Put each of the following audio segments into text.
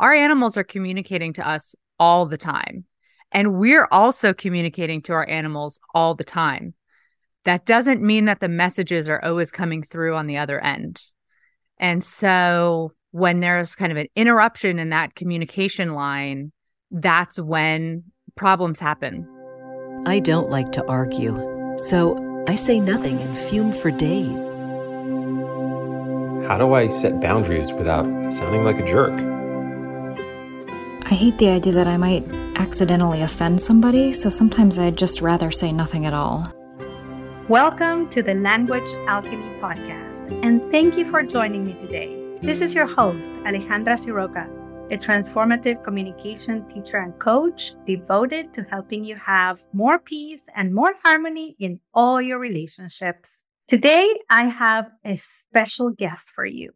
our animals are communicating to us all the time. And we're also communicating to our animals all the time. That doesn't mean that the messages are always coming through on the other end. And so when there's kind of an interruption in that communication line, that's when problems happen. I don't like to argue, so I say nothing and fume for days. How do I set boundaries without sounding like a jerk? I hate the idea that I might accidentally offend somebody, so sometimes I'd just rather say nothing at all. Welcome to the Language Alchemy Podcast, and thank you for joining me today. This is your host, Alejandra Siroca, a transformative communication teacher and coach devoted to helping you have more peace and more harmony in all your relationships. Today, I have a special guest for you,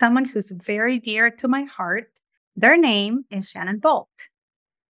someone who's very dear to my heart. Their name is Shannon Bolt.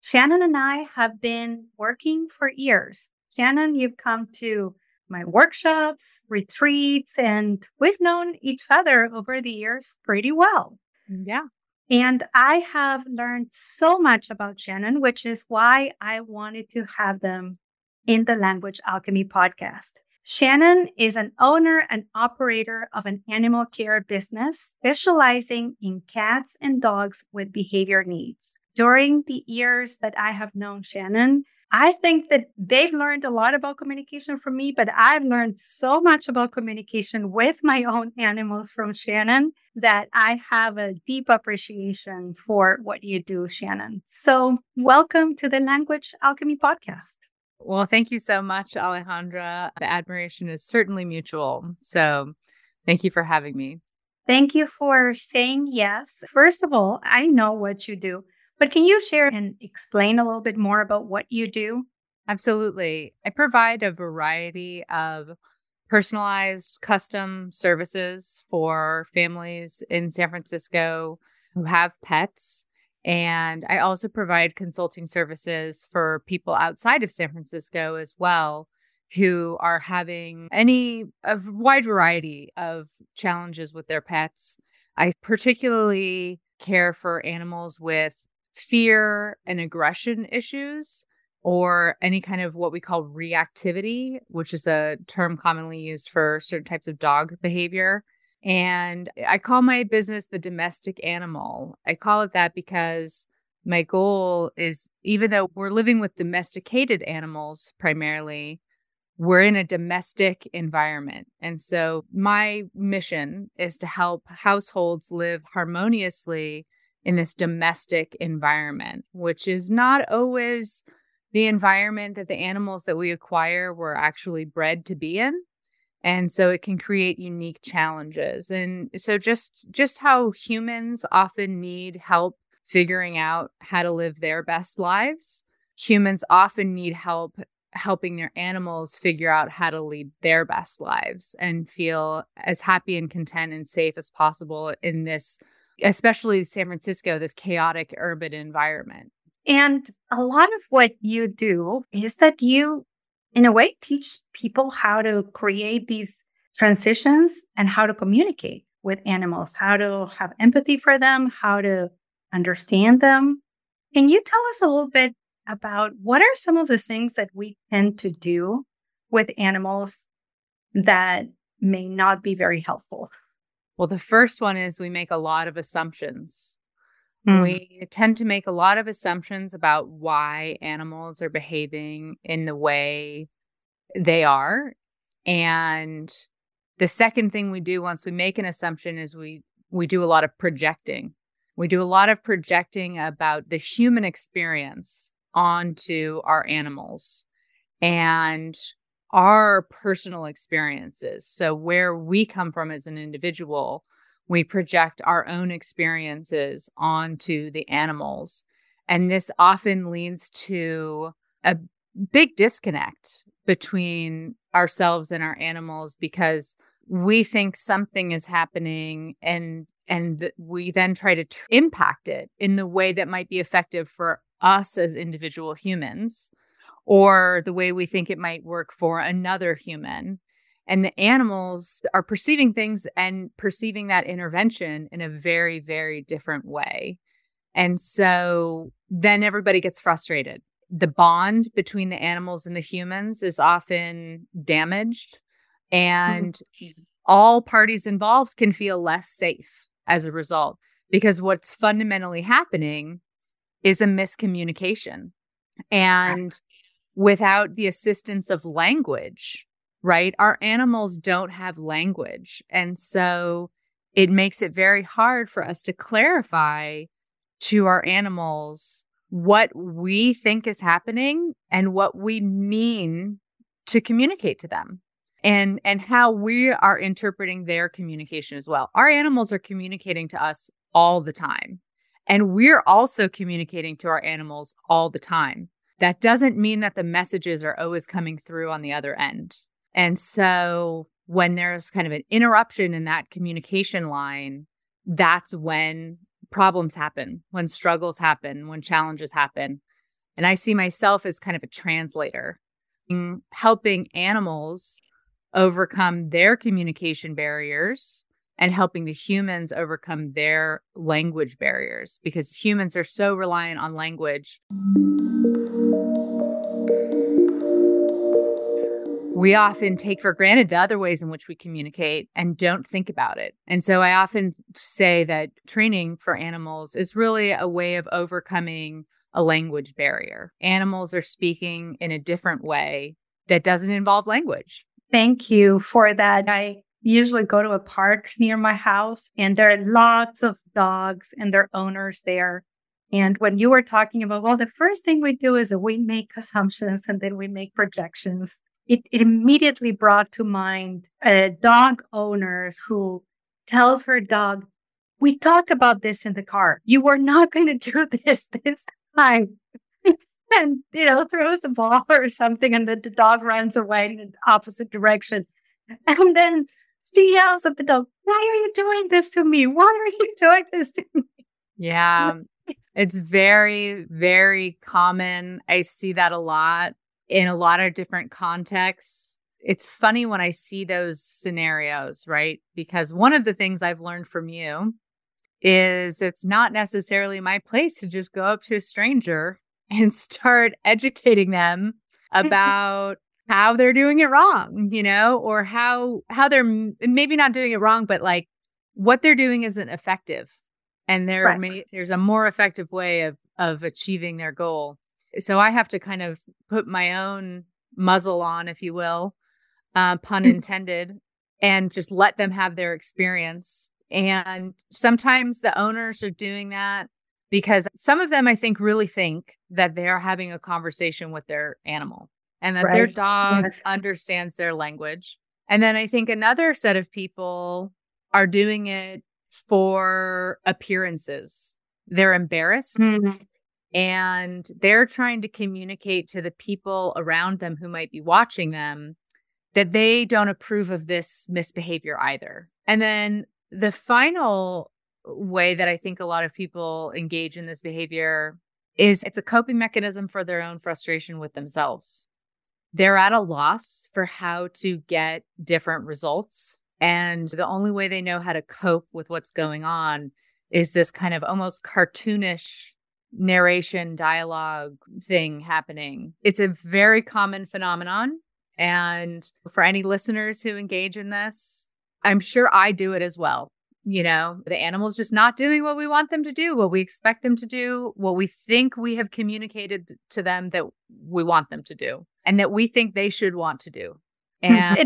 Shannon and I have been working for years. Shannon, you've come to my workshops, retreats, and we've known each other over the years pretty well. Yeah. And I have learned so much about Shannon, which is why I wanted to have them in the Language Alchemy podcast. Shannon is an owner and operator of an animal care business specializing in cats and dogs with behavior needs. During the years that I have known Shannon, I think that they've learned a lot about communication from me, but I've learned so much about communication with my own animals from Shannon that I have a deep appreciation for what you do, Shannon. So, welcome to the Language Alchemy Podcast. Well, thank you so much, Alejandra. The admiration is certainly mutual. So thank you for having me. Thank you for saying yes. First of all, I know what you do, but can you share and explain a little bit more about what you do? Absolutely. I provide a variety of personalized custom services for families in San Francisco who have pets and I also provide consulting services for people outside of San Francisco as well who are having any a wide variety of challenges with their pets. I particularly care for animals with fear and aggression issues or any kind of what we call reactivity, which is a term commonly used for certain types of dog behavior. And I call my business the domestic animal. I call it that because my goal is even though we're living with domesticated animals primarily, we're in a domestic environment. And so my mission is to help households live harmoniously in this domestic environment, which is not always the environment that the animals that we acquire were actually bred to be in and so it can create unique challenges. And so just just how humans often need help figuring out how to live their best lives humans often need help helping their animals figure out how to lead their best lives and feel as happy and content and safe as possible in this especially San Francisco this chaotic urban environment. And a lot of what you do is that you in a way, teach people how to create these transitions and how to communicate with animals, how to have empathy for them, how to understand them. Can you tell us a little bit about what are some of the things that we tend to do with animals that may not be very helpful? Well, the first one is we make a lot of assumptions. Mm. We tend to make a lot of assumptions about why animals are behaving in the way they are. And the second thing we do once we make an assumption is we we do a lot of projecting. We do a lot of projecting about the human experience onto our animals and our personal experiences. So where we come from as an individual, we project our own experiences onto the animals. And this often leads to a big disconnect between ourselves and our animals because we think something is happening and and we then try to tr- impact it in the way that might be effective for us as individual humans or the way we think it might work for another human and the animals are perceiving things and perceiving that intervention in a very very different way And so then everybody gets frustrated. The bond between the animals and the humans is often damaged, and mm-hmm. all parties involved can feel less safe as a result because what's fundamentally happening is a miscommunication. And without the assistance of language, right? Our animals don't have language. And so it makes it very hard for us to clarify to our animals what we think is happening and what we mean to communicate to them and and how we are interpreting their communication as well. Our animals are communicating to us all the time. And we're also communicating to our animals all the time. That doesn't mean that the messages are always coming through on the other end. And so when there's kind of an interruption in that communication line, that's when problems happen, when struggles happen, when challenges happen. And I see myself as kind of a translator, helping animals overcome their communication barriers and helping the humans overcome their language barriers because humans are so reliant on language. We often take for granted the other ways in which we communicate and don't think about it. And so I often say that training for animals is really a way of overcoming a language barrier. Animals are speaking in a different way that doesn't involve language. Thank you for that. I usually go to a park near my house and there are lots of dogs and their owners there. And when you were talking about, well, the first thing we do is we make assumptions and then we make projections. It, it immediately brought to mind a dog owner who tells her dog, we talked about this in the car. You were not going to do this this time. and, you know, throws the ball or something and then the dog runs away in the opposite direction. And then she yells at the dog, Why are you doing this to me? Why are you doing this to me? Yeah. It's very, very common. I see that a lot in a lot of different contexts. It's funny when I see those scenarios, right? Because one of the things I've learned from you is it's not necessarily my place to just go up to a stranger and start educating them about how they're doing it wrong, you know, or how how they're maybe not doing it wrong, but like what they're doing isn't effective, and there right. may, there's a more effective way of of achieving their goal. So I have to kind of put my own muzzle on, if you will, uh, pun mm. intended, and just let them have their experience. And sometimes the owners are doing that because some of them, I think, really think that they are having a conversation with their animal and that right. their dog yes. understands their language. And then I think another set of people are doing it for appearances. They're embarrassed mm-hmm. And they're trying to communicate to the people around them who might be watching them that they don't approve of this misbehavior either. And then the final way that I think a lot of people engage in this behavior is it's a coping mechanism for their own frustration with themselves they're at a loss for how to get different results. And the only way they know how to cope with what's going on is this kind of almost cartoonish narration dialogue thing happening. It's a very common phenomenon. And for any listeners who engage in this, I'm sure I do it as well. You know, the animal's just not doing what we want them to do, what we expect them to do, what we think we have communicated to them that we want them to do and that we think they should want to do. And,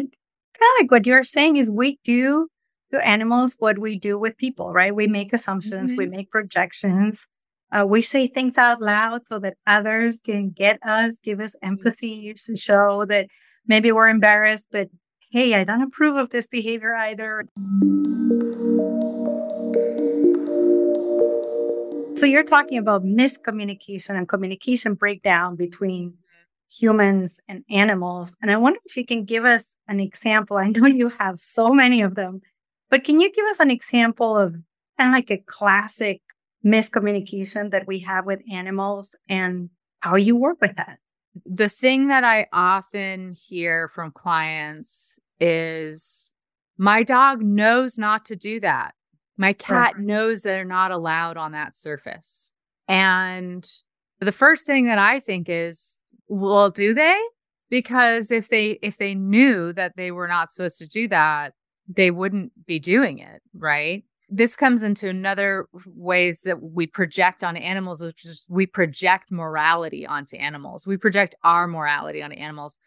kind of like what you're saying is we do to animals what we do with people, right? We make assumptions, mm-hmm. we make projections. Uh, we say things out loud so that others can get us, give us empathy to show that maybe we're embarrassed, but hey, I don't approve of this behavior either. So you're talking about miscommunication and communication breakdown between humans and animals. And I wonder if you can give us an example. I know you have so many of them, but can you give us an example of kind of like a classic miscommunication that we have with animals and how you work with that? The thing that I often hear from clients is my dog knows not to do that. My cat knows they're not allowed on that surface. And the first thing that I think is, well, do they? Because if they if they knew that they were not supposed to do that, they wouldn't be doing it, right? This comes into another ways that we project on animals, which is we project morality onto animals. We project our morality onto animals.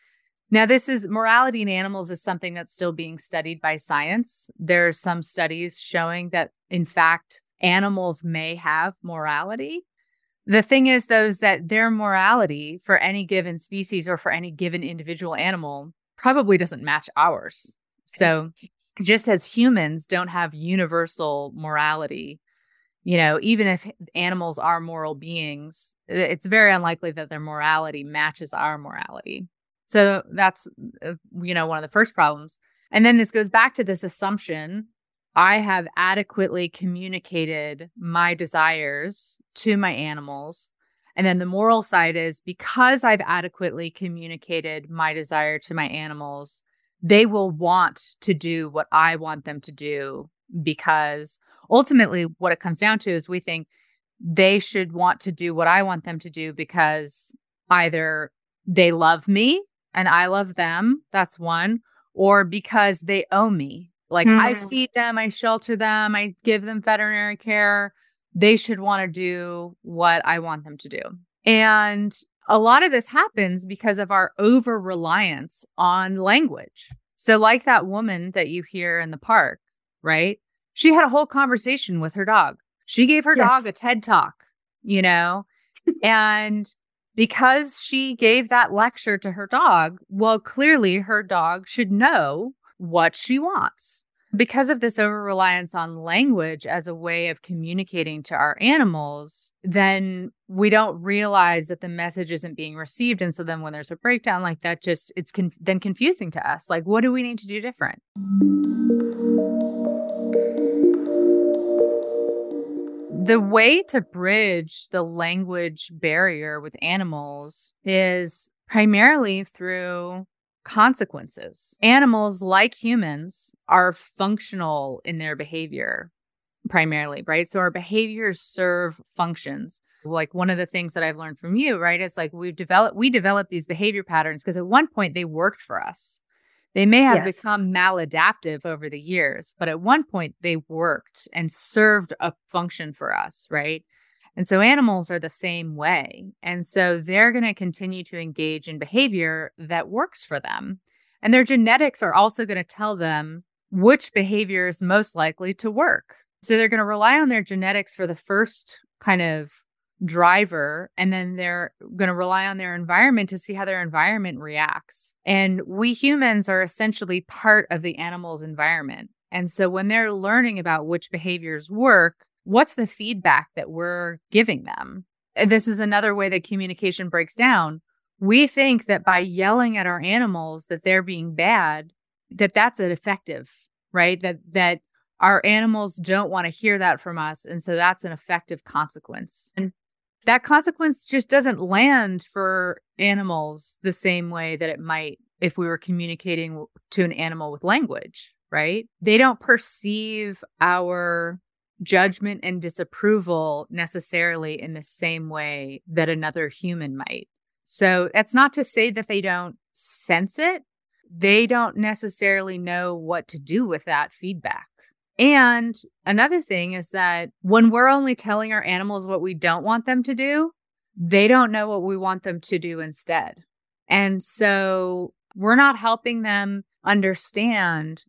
Now, this is morality in animals is something that's still being studied by science. There are some studies showing that, in fact, animals may have morality. The thing is, though, is that their morality for any given species or for any given individual animal probably doesn't match ours. So, just as humans don't have universal morality, you know, even if animals are moral beings, it's very unlikely that their morality matches our morality. So that's, uh, you know, one of the first problems. And then this goes back to this assumption I have adequately communicated my desires to my animals. And then the moral side is because I've adequately communicated my desire to my animals, they will want to do what I want them to do because ultimately what it comes down to is we think they should want to do what I want them to do because either they love me and I love them. That's one. Or because they owe me. Like mm. I feed them, I shelter them, I give them veterinary care. They should want to do what I want them to do. And a lot of this happens because of our over reliance on language. So, like that woman that you hear in the park, right? She had a whole conversation with her dog. She gave her yes. dog a TED talk, you know, and because she gave that lecture to her dog, well, clearly her dog should know what she wants. Because of this over reliance on language as a way of communicating to our animals, then we don't realize that the message isn't being received. And so then when there's a breakdown like that, just it's con- then confusing to us. Like, what do we need to do different? The way to bridge the language barrier with animals is primarily through consequences. Animals, like humans, are functional in their behavior primarily, right? So our behaviors serve functions. Like one of the things that I've learned from you, right, is like we've developed we developed these behavior patterns because at one point they worked for us. They may have yes. become maladaptive over the years, but at one point they worked and served a function for us, right? And so animals are the same way. And so they're going to continue to engage in behavior that works for them. And their genetics are also going to tell them which behavior is most likely to work. So they're going to rely on their genetics for the first kind of driver and then they're going to rely on their environment to see how their environment reacts. And we humans are essentially part of the animal's environment. And so when they're learning about which behaviors work, what's the feedback that we're giving them? This is another way that communication breaks down. We think that by yelling at our animals that they're being bad, that that's an effective, right? That that our animals don't want to hear that from us and so that's an effective consequence. And that consequence just doesn't land for animals the same way that it might if we were communicating to an animal with language, right? They don't perceive our judgment and disapproval necessarily in the same way that another human might. So that's not to say that they don't sense it. They don't necessarily know what to do with that feedback. And another thing is that when we're only telling our animals what we don't want them to do, they don't know what we want them to do instead. And so we're not helping them understand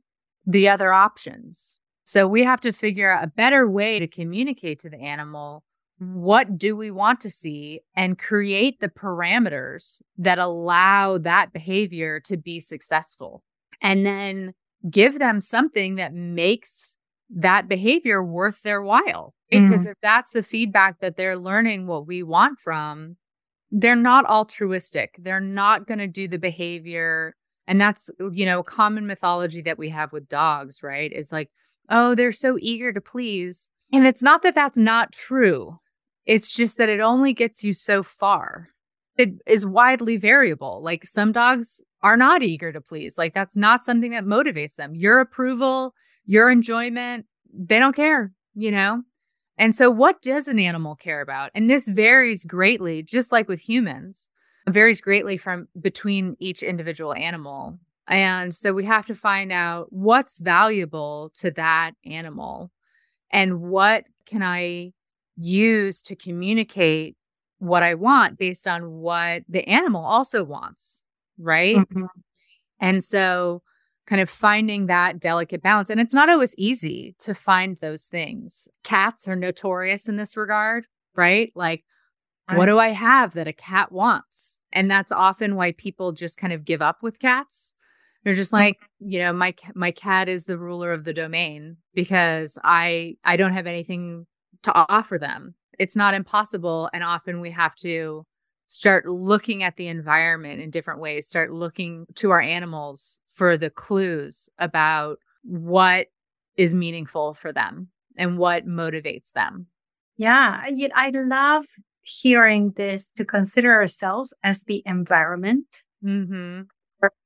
the other options. So we have to figure out a better way to communicate to the animal what do we want to see and create the parameters that allow that behavior to be successful. And then give them something that makes that behavior worth their while. Mm-hmm. Because if that's the feedback that they're learning what we want from, they're not altruistic. They're not going to do the behavior. And that's, you know, common mythology that we have with dogs, right? Is like, oh, they're so eager to please. And it's not that that's not true. It's just that it only gets you so far. It is widely variable. Like some dogs are not eager to please. Like that's not something that motivates them. Your approval, your enjoyment, they don't care, you know? And so, what does an animal care about? And this varies greatly, just like with humans, varies greatly from between each individual animal. And so, we have to find out what's valuable to that animal and what can I use to communicate what I want based on what the animal also wants. Right. Mm-hmm. And so, kind of finding that delicate balance. And it's not always easy to find those things. Cats are notorious in this regard, right? Like, what do I have that a cat wants? And that's often why people just kind of give up with cats. They're just mm-hmm. like, you know, my my cat is the ruler of the domain because I I don't have anything to offer them. It's not impossible and often we have to start looking at the environment in different ways, start looking to our animals for the clues about what is meaningful for them and what motivates them. Yeah, I love hearing this to consider ourselves as the environment mm-hmm.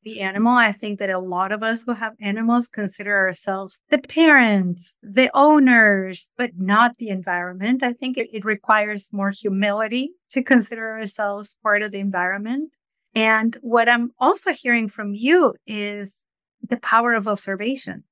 The animal. I think that a lot of us who have animals consider ourselves the parents, the owners, but not the environment. I think it, it requires more humility to consider ourselves part of the environment. And what I'm also hearing from you is the power of observation,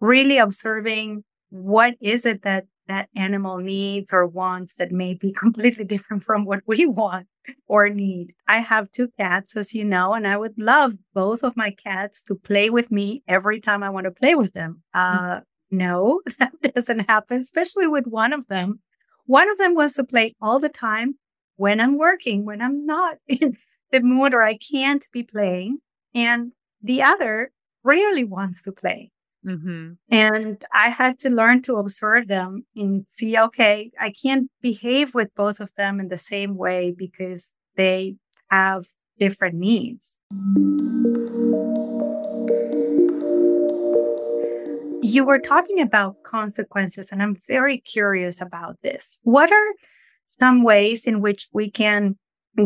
really observing what is it that that animal needs or wants that may be completely different from what we want or need. I have two cats, as you know, and I would love both of my cats to play with me every time I want to play with them. Mm. Uh, no, that doesn't happen, especially with one of them. One of them wants to play all the time when I'm working, when I'm not in the mood or I can't be playing. And the other rarely wants to play. Mm-hmm. And I had to learn to observe them and see, okay, I can't behave with both of them in the same way because they have different needs. You were talking about consequences, and I'm very curious about this. What are some ways in which we can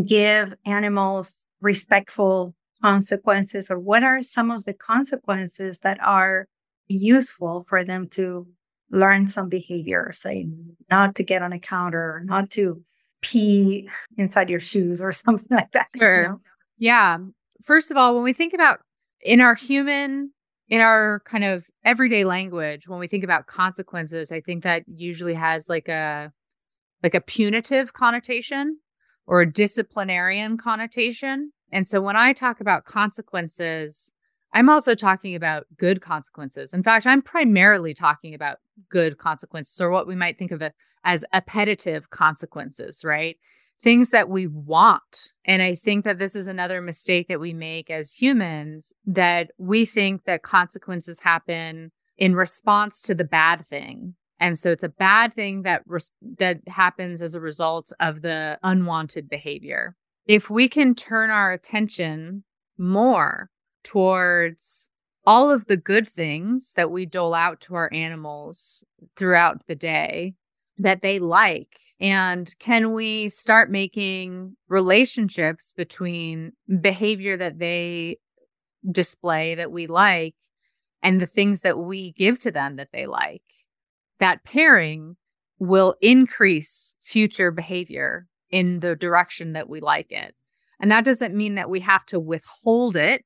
give animals respectful consequences or what are some of the consequences that are useful for them to learn some behavior say not to get on a counter not to pee inside your shoes or something like that sure. You know? yeah first of all when we think about in our human in our kind of everyday language when we think about consequences i think that usually has like a like a punitive connotation or a disciplinarian connotation. And so when I talk about consequences, I'm also talking about good consequences. In fact, I'm primarily talking about good consequences or what we might think of as appetitive consequences, right? Things that we want. And I think that this is another mistake that we make as humans that we think that consequences happen in response to the bad thing and so it's a bad thing that res- that happens as a result of the unwanted behavior. If we can turn our attention more towards all of the good things that we dole out to our animals throughout the day that they like and can we start making relationships between behavior that they display that we like and the things that we give to them that they like that pairing will increase future behavior in the direction that we like it. And that doesn't mean that we have to withhold it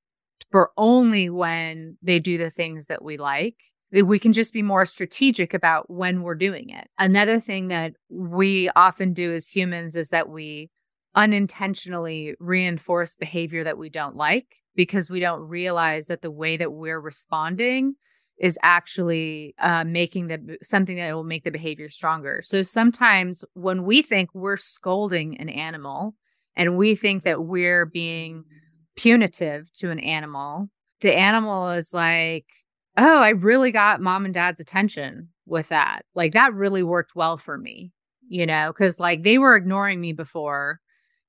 for only when they do the things that we like. We can just be more strategic about when we're doing it. Another thing that we often do as humans is that we unintentionally reinforce behavior that we don't like because we don't realize that the way that we're responding is actually uh, making the something that will make the behavior stronger. So sometimes when we think we're scolding an animal and we think that we're being punitive to an animal, the animal is like, "Oh, I really got mom and dad's attention with that. Like that really worked well for me." You know, cuz like they were ignoring me before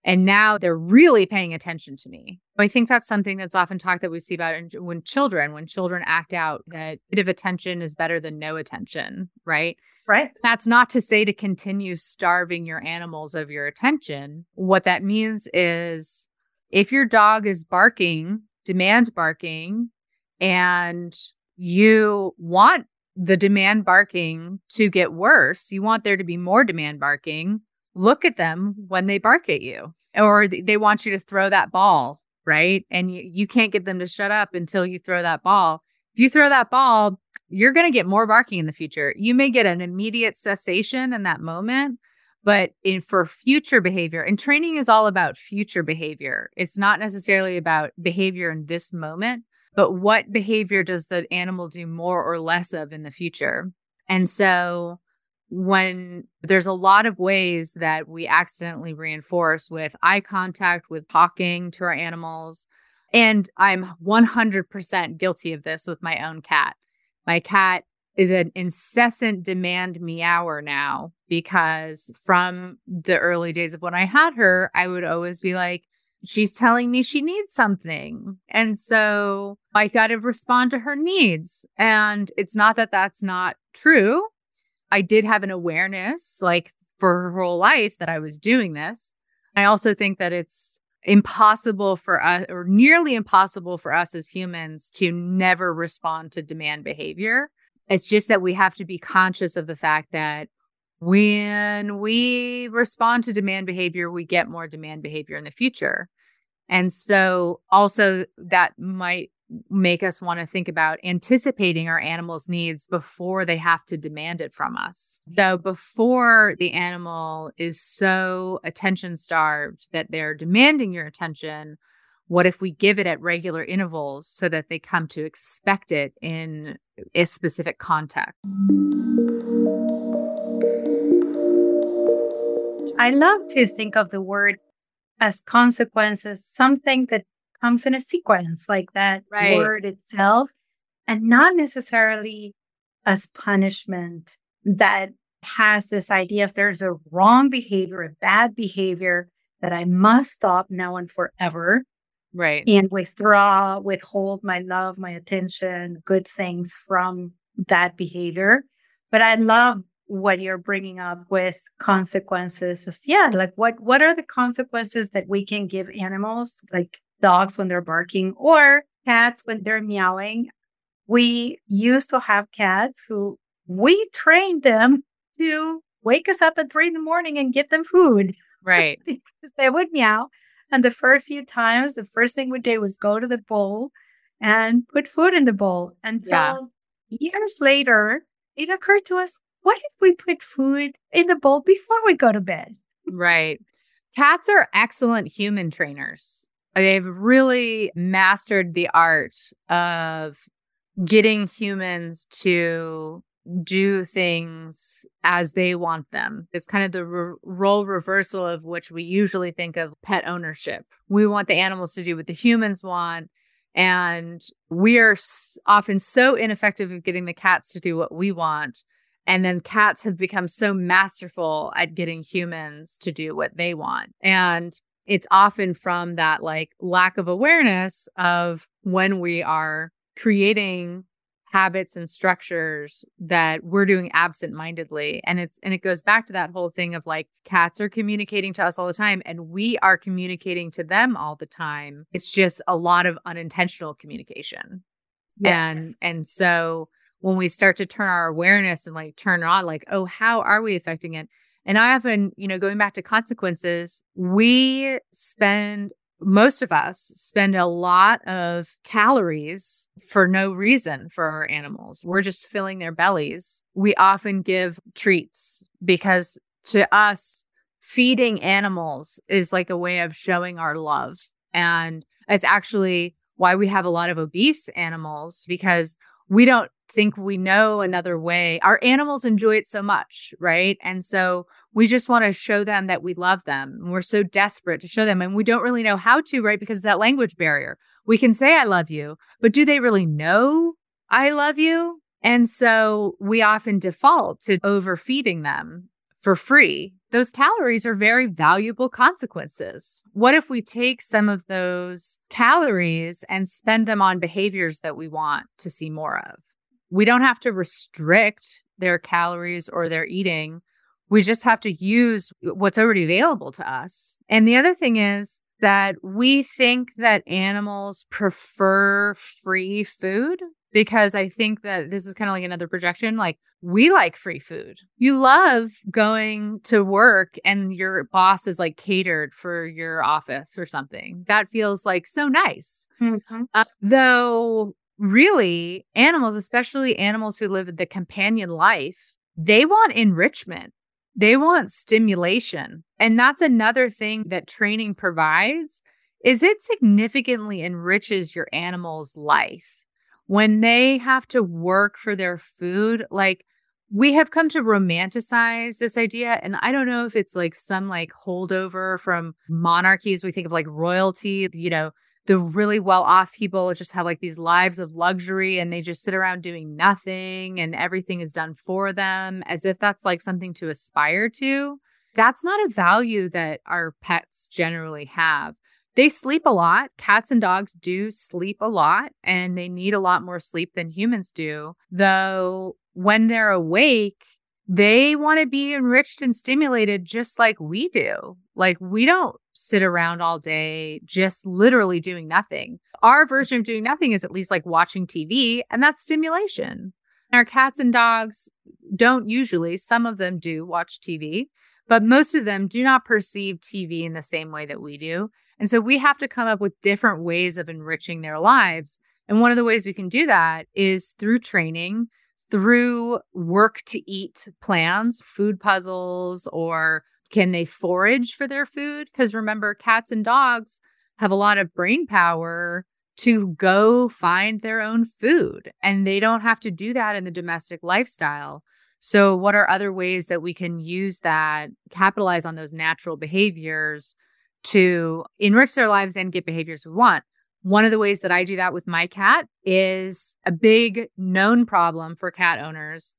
and now they're really paying attention to me. I think that's something that's often talked that we see about when children, when children act out that bit of attention is better than no attention, right? Right. That's not to say to continue starving your animals of your attention. What that means is if your dog is barking, demand barking, and you want the demand barking to get worse, you want there to be more demand barking. Look at them when they bark at you, or they want you to throw that ball, right? And you, you can't get them to shut up until you throw that ball. If you throw that ball, you're going to get more barking in the future. You may get an immediate cessation in that moment, but in for future behavior and training is all about future behavior. It's not necessarily about behavior in this moment, but what behavior does the animal do more or less of in the future? And so when there's a lot of ways that we accidentally reinforce with eye contact, with talking to our animals, and I'm 100% guilty of this with my own cat. My cat is an incessant demand meower now because from the early days of when I had her, I would always be like, she's telling me she needs something. And so I got to respond to her needs. And it's not that that's not true. I did have an awareness, like for her whole life, that I was doing this. I also think that it's impossible for us, or nearly impossible for us as humans, to never respond to demand behavior. It's just that we have to be conscious of the fact that when we respond to demand behavior, we get more demand behavior in the future. And so also that might make us want to think about anticipating our animal's needs before they have to demand it from us. Mm-hmm. So before the animal is so attention starved that they're demanding your attention, what if we give it at regular intervals so that they come to expect it in a specific context? I love to think of the word as consequences, something that comes in a sequence, like that right. word itself, and not necessarily as punishment that has this idea if there's a wrong behavior, a bad behavior that I must stop now and forever. Right. And withdraw, withhold my love, my attention, good things from that behavior. But I love what you're bringing up with consequences of yeah like what what are the consequences that we can give animals like dogs when they're barking or cats when they're meowing we used to have cats who we trained them to wake us up at three in the morning and give them food right because they would meow and the first few times the first thing we did was go to the bowl and put food in the bowl until yeah. years later it occurred to us what if we put food in the bowl before we go to bed? Right. Cats are excellent human trainers. They've really mastered the art of getting humans to do things as they want them. It's kind of the re- role reversal of which we usually think of pet ownership. We want the animals to do what the humans want. And we are often so ineffective at getting the cats to do what we want and then cats have become so masterful at getting humans to do what they want. And it's often from that like lack of awareness of when we are creating habits and structures that we're doing absent-mindedly and it's and it goes back to that whole thing of like cats are communicating to us all the time and we are communicating to them all the time it's just a lot of unintentional communication yes. and and so when we start to turn our awareness and like turn on, like, oh, how are we affecting it? And I often, you know, going back to consequences, we spend most of us spend a lot of calories for no reason for our animals. We're just filling their bellies. We often give treats because to us, feeding animals is like a way of showing our love. And it's actually why we have a lot of obese animals because we don't think we know another way. Our animals enjoy it so much, right? And so we just want to show them that we love them. And we're so desperate to show them. And we don't really know how to, right? Because that language barrier. We can say, I love you, but do they really know I love you? And so we often default to overfeeding them for free. Those calories are very valuable consequences. What if we take some of those calories and spend them on behaviors that we want to see more of? We don't have to restrict their calories or their eating. We just have to use what's already available to us. And the other thing is that we think that animals prefer free food because I think that this is kind of like another projection. Like, we like free food. You love going to work and your boss is like catered for your office or something. That feels like so nice. Mm-hmm. Uh, though, really, animals, especially animals who live the companion life, they want enrichment. They want stimulation. And that's another thing that training provides is it significantly enriches your animal's life when they have to work for their food, like we have come to romanticize this idea. And I don't know if it's like some like holdover from monarchies. We think of like royalty, you know, the really well off people just have like these lives of luxury and they just sit around doing nothing and everything is done for them as if that's like something to aspire to. That's not a value that our pets generally have they sleep a lot. Cats and dogs do sleep a lot and they need a lot more sleep than humans do. Though when they're awake, they want to be enriched and stimulated just like we do. Like we don't sit around all day just literally doing nothing. Our version of doing nothing is at least like watching TV, and that's stimulation. Our cats and dogs don't usually, some of them do watch TV, but most of them do not perceive TV in the same way that we do. And so we have to come up with different ways of enriching their lives. And one of the ways we can do that is through training, through work to eat plans, food puzzles, or can they forage for their food? Because remember, cats and dogs have a lot of brain power to go find their own food, and they don't have to do that in the domestic lifestyle. So, what are other ways that we can use that, capitalize on those natural behaviors to enrich their lives and get behaviors we want. One of the ways that I do that with my cat is a big known problem for cat owners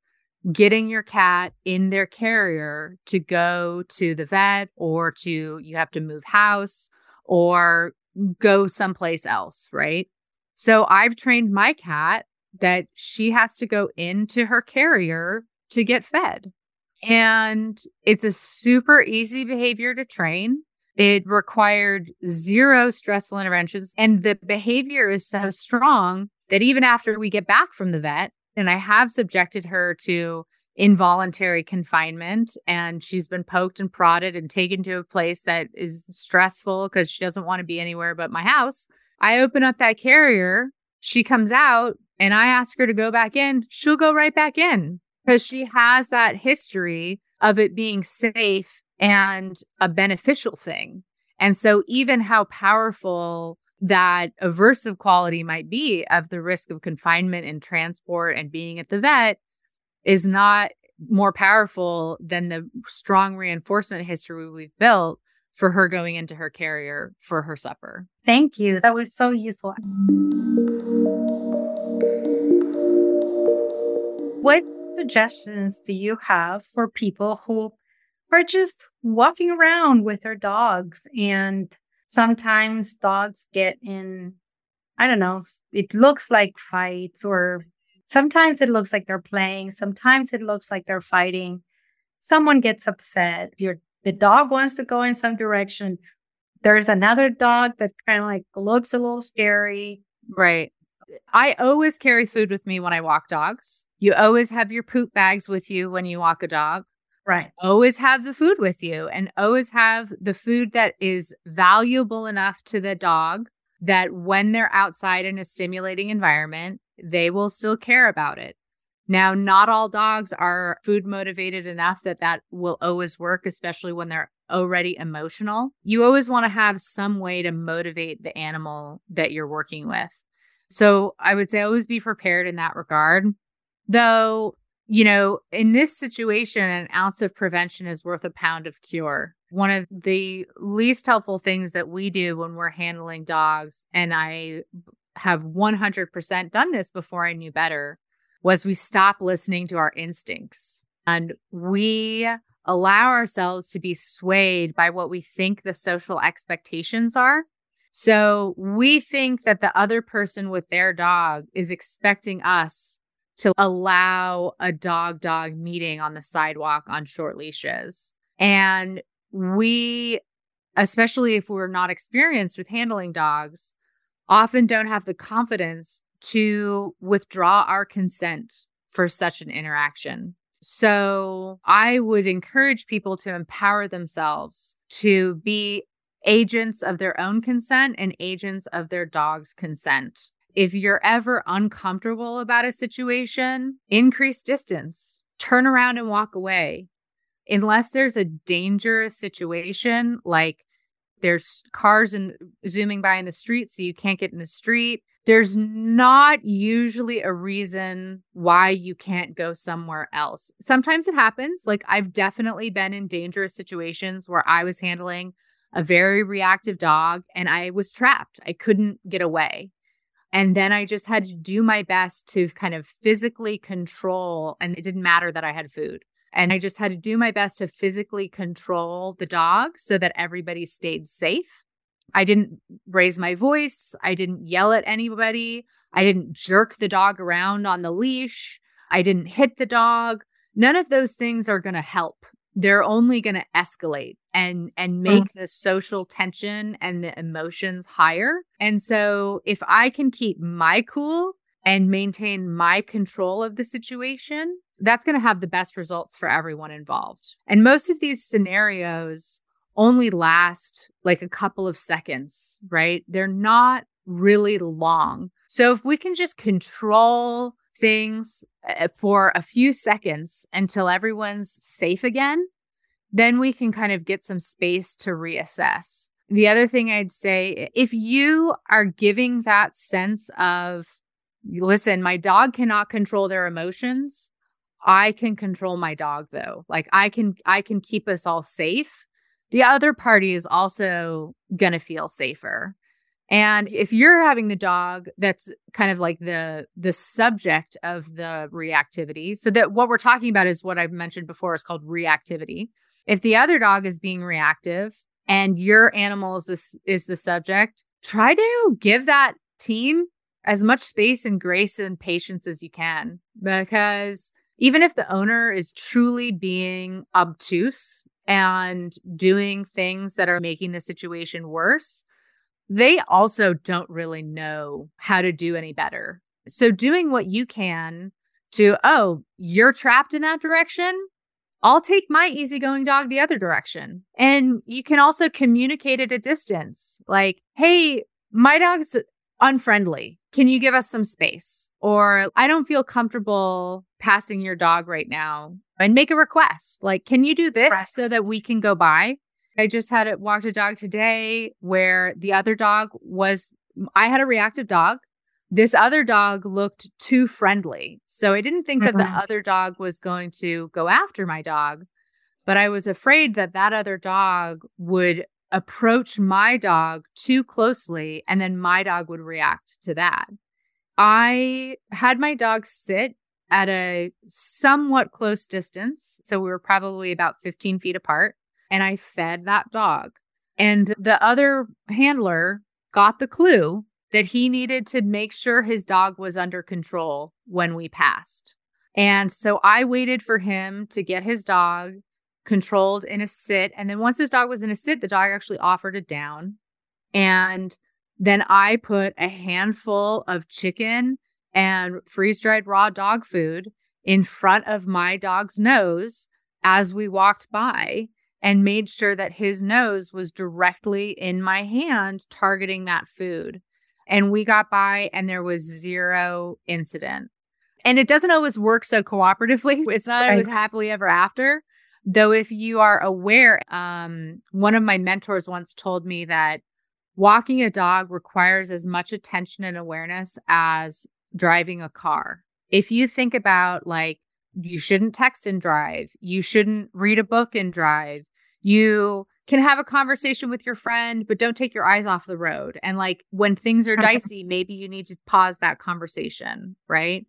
getting your cat in their carrier to go to the vet or to you have to move house or go someplace else, right? So I've trained my cat that she has to go into her carrier to get fed. And it's a super easy behavior to train. It required zero stressful interventions. And the behavior is so strong that even after we get back from the vet, and I have subjected her to involuntary confinement and she's been poked and prodded and taken to a place that is stressful because she doesn't want to be anywhere but my house. I open up that carrier, she comes out, and I ask her to go back in. She'll go right back in because she has that history of it being safe and a beneficial thing. And so, even how powerful that aversive quality might be of the risk of confinement and transport and being at the vet is not more powerful than the strong reinforcement history we've built for her going into her carrier for her supper. Thank you. That was so useful. What suggestions do you have for people who are just walking around with their dogs. And sometimes dogs get in, I don't know, it looks like fights, or sometimes it looks like they're playing, sometimes it looks like they're fighting. Someone gets upset. Your the dog wants to go in some direction. There's another dog that kind of like looks a little scary. Right. I always carry food with me when I walk dogs. You always have your poop bags with you when you walk a dog. Right. Always have the food with you and always have the food that is valuable enough to the dog that when they're outside in a stimulating environment, they will still care about it. Now, not all dogs are food motivated enough that that will always work, especially when they're already emotional. You always want to have some way to motivate the animal that you're working with. So I would say always be prepared in that regard. Though you know, in this situation, an ounce of prevention is worth a pound of cure. One of the least helpful things that we do when we're handling dogs, and I have 100% done this before I knew better, was we stop listening to our instincts and we allow ourselves to be swayed by what we think the social expectations are. So we think that the other person with their dog is expecting us to allow a dog dog meeting on the sidewalk on short leashes. And we, especially if we're not experienced with handling dogs, often don't have the confidence to withdraw our consent for such an interaction. So I would encourage people to empower themselves to be agents of their own consent and agents of their dog's consent. If you're ever uncomfortable about a situation, increase distance, turn around and walk away. Unless there's a dangerous situation, like there's cars and zooming by in the street, so you can't get in the street. There's not usually a reason why you can't go somewhere else. Sometimes it happens. Like I've definitely been in dangerous situations where I was handling a very reactive dog and I was trapped. I couldn't get away. And then I just had to do my best to kind of physically control, and it didn't matter that I had food. And I just had to do my best to physically control the dog so that everybody stayed safe. I didn't raise my voice. I didn't yell at anybody. I didn't jerk the dog around on the leash. I didn't hit the dog. None of those things are going to help. They're only going to escalate and and make mm. the social tension and the emotions higher. And so if I can keep my cool and maintain my control of the situation, that's going to have the best results for everyone involved. And most of these scenarios only last like a couple of seconds, right? They're not really long. So if we can just control things eh, for a few seconds until everyone's safe again, then we can kind of get some space to reassess. The other thing I'd say, if you are giving that sense of, listen, my dog cannot control their emotions, I can control my dog though. Like I can I can keep us all safe. The other party is also going to feel safer. And if you're having the dog that's kind of like the the subject of the reactivity, so that what we're talking about is what I've mentioned before is called reactivity. If the other dog is being reactive and your animal is this is the subject, try to give that team as much space and grace and patience as you can because even if the owner is truly being obtuse and doing things that are making the situation worse, they also don't really know how to do any better. So, doing what you can to, oh, you're trapped in that direction. I'll take my easygoing dog the other direction. And you can also communicate at a distance like, hey, my dog's unfriendly. Can you give us some space? Or I don't feel comfortable passing your dog right now and make a request. Like, can you do this right. so that we can go by? I just had it walked a dog today where the other dog was, I had a reactive dog. This other dog looked too friendly. So I didn't think mm-hmm. that the mm-hmm. other dog was going to go after my dog, but I was afraid that that other dog would approach my dog too closely and then my dog would react to that. I had my dog sit at a somewhat close distance. So we were probably about 15 feet apart. And I fed that dog. And the other handler got the clue that he needed to make sure his dog was under control when we passed. And so I waited for him to get his dog controlled in a sit. And then once his dog was in a sit, the dog actually offered it down. And then I put a handful of chicken and freeze dried raw dog food in front of my dog's nose as we walked by and made sure that his nose was directly in my hand targeting that food. And we got by and there was zero incident. And it doesn't always work so cooperatively. It's not always happily ever after. Though, if you are aware, um, one of my mentors once told me that walking a dog requires as much attention and awareness as driving a car. If you think about like, you shouldn't text and drive, you shouldn't read a book and drive, you can have a conversation with your friend, but don't take your eyes off the road. And like when things are dicey, maybe you need to pause that conversation, right?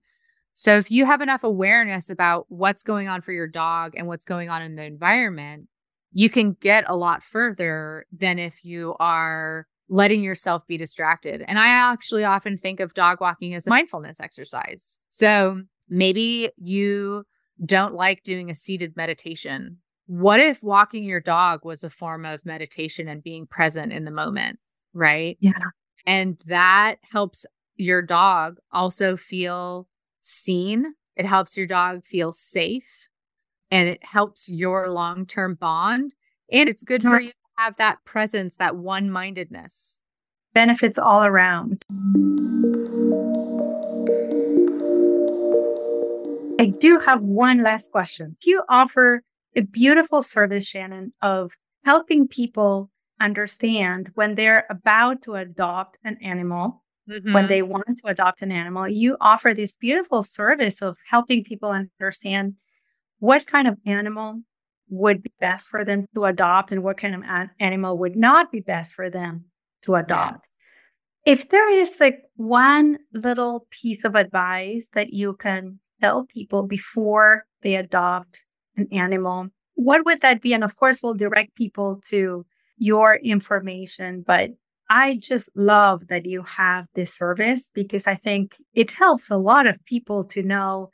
So if you have enough awareness about what's going on for your dog and what's going on in the environment, you can get a lot further than if you are letting yourself be distracted. And I actually often think of dog walking as a mindfulness exercise. So maybe you don't like doing a seated meditation. What if walking your dog was a form of meditation and being present in the moment? Right. Yeah. And that helps your dog also feel seen. It helps your dog feel safe and it helps your long term bond. And it's good for you to have that presence, that one mindedness. Benefits all around. I do have one last question. You offer a beautiful service, Shannon, of helping people understand when they're about to adopt an animal, mm-hmm. when they want to adopt an animal. You offer this beautiful service of helping people understand what kind of animal would be best for them to adopt and what kind of an- animal would not be best for them to adopt. Yes. If there is like one little piece of advice that you can tell people before they adopt an animal, what would that be? And of course, we'll direct people to your information, but I just love that you have this service because I think it helps a lot of people to know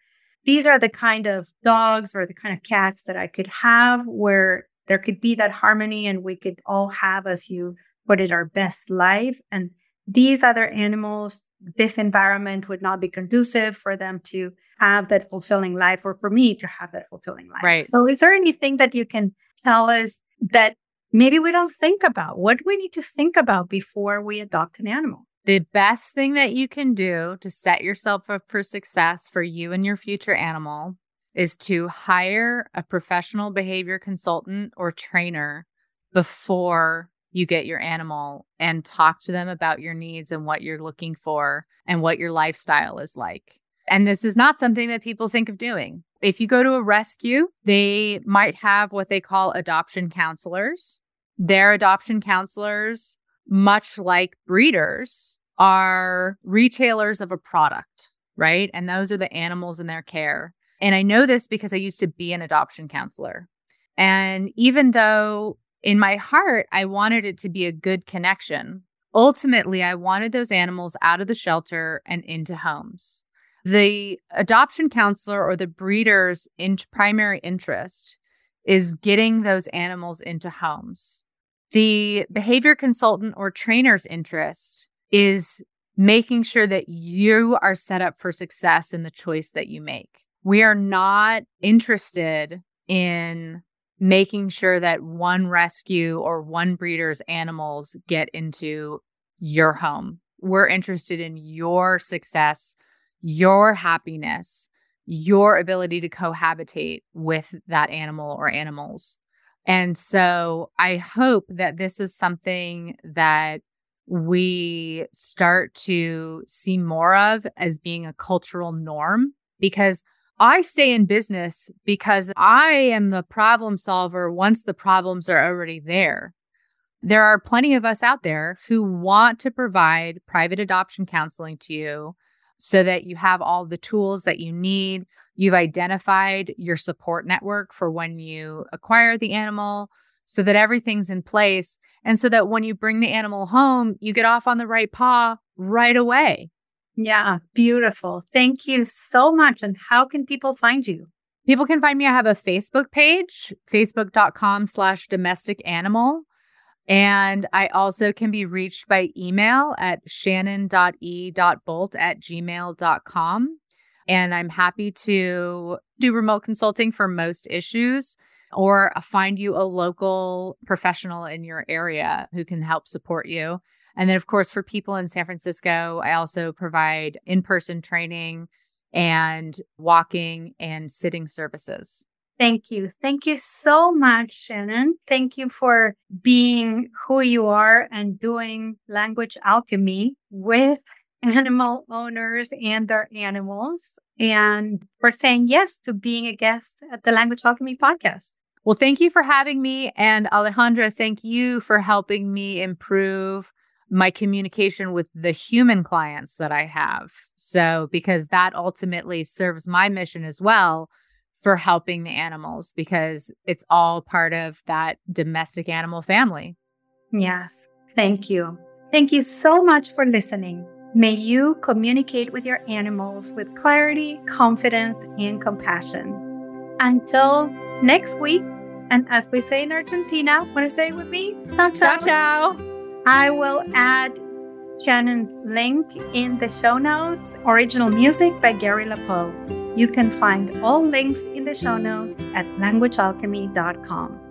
these are the kind of dogs or the kind of cats that I could have where there could be that harmony and we could all have, as you put it, our best life. And these other animals, this environment would not be conducive for them to have that fulfilling life or for me to have that fulfilling life. Right. So is there anything that you can tell us that maybe we don't think about? What do we need to think about before we adopt an animal? The best thing that you can do to set yourself up for success for you and your future animal is to hire a professional behavior consultant or trainer before you get your animal and talk to them about your needs and what you're looking for and what your lifestyle is like. And this is not something that people think of doing. If you go to a rescue, they might have what they call adoption counselors. Their adoption counselors much like breeders, are retailers of a product, right? And those are the animals in their care. And I know this because I used to be an adoption counselor. And even though in my heart, I wanted it to be a good connection, ultimately, I wanted those animals out of the shelter and into homes. The adoption counselor or the breeder's in- primary interest is getting those animals into homes. The behavior consultant or trainer's interest is making sure that you are set up for success in the choice that you make. We are not interested in making sure that one rescue or one breeder's animals get into your home. We're interested in your success, your happiness, your ability to cohabitate with that animal or animals. And so I hope that this is something that we start to see more of as being a cultural norm because I stay in business because I am the problem solver once the problems are already there. There are plenty of us out there who want to provide private adoption counseling to you so that you have all the tools that you need You've identified your support network for when you acquire the animal so that everything's in place. And so that when you bring the animal home, you get off on the right paw right away. Yeah, beautiful. Thank you so much. And how can people find you? People can find me. I have a Facebook page, facebook.com slash domestic animal. And I also can be reached by email at shannon.e.bolt at gmail.com. And I'm happy to do remote consulting for most issues or find you a local professional in your area who can help support you. And then, of course, for people in San Francisco, I also provide in person training and walking and sitting services. Thank you. Thank you so much, Shannon. Thank you for being who you are and doing language alchemy with animal owners and their animals and for saying yes to being a guest at the Language Alchemy podcast. Well, thank you for having me. And Alejandra, thank you for helping me improve my communication with the human clients that I have. So, because that ultimately serves my mission as well for helping the animals, because it's all part of that domestic animal family. Yes. Thank you. Thank you so much for listening. May you communicate with your animals with clarity, confidence, and compassion. Until next week, and as we say in Argentina, want to say it with me? Ciao, ciao. ciao, ciao. I will add Shannon's link in the show notes. Original music by Gary LaPoe. You can find all links in the show notes at languagealchemy.com.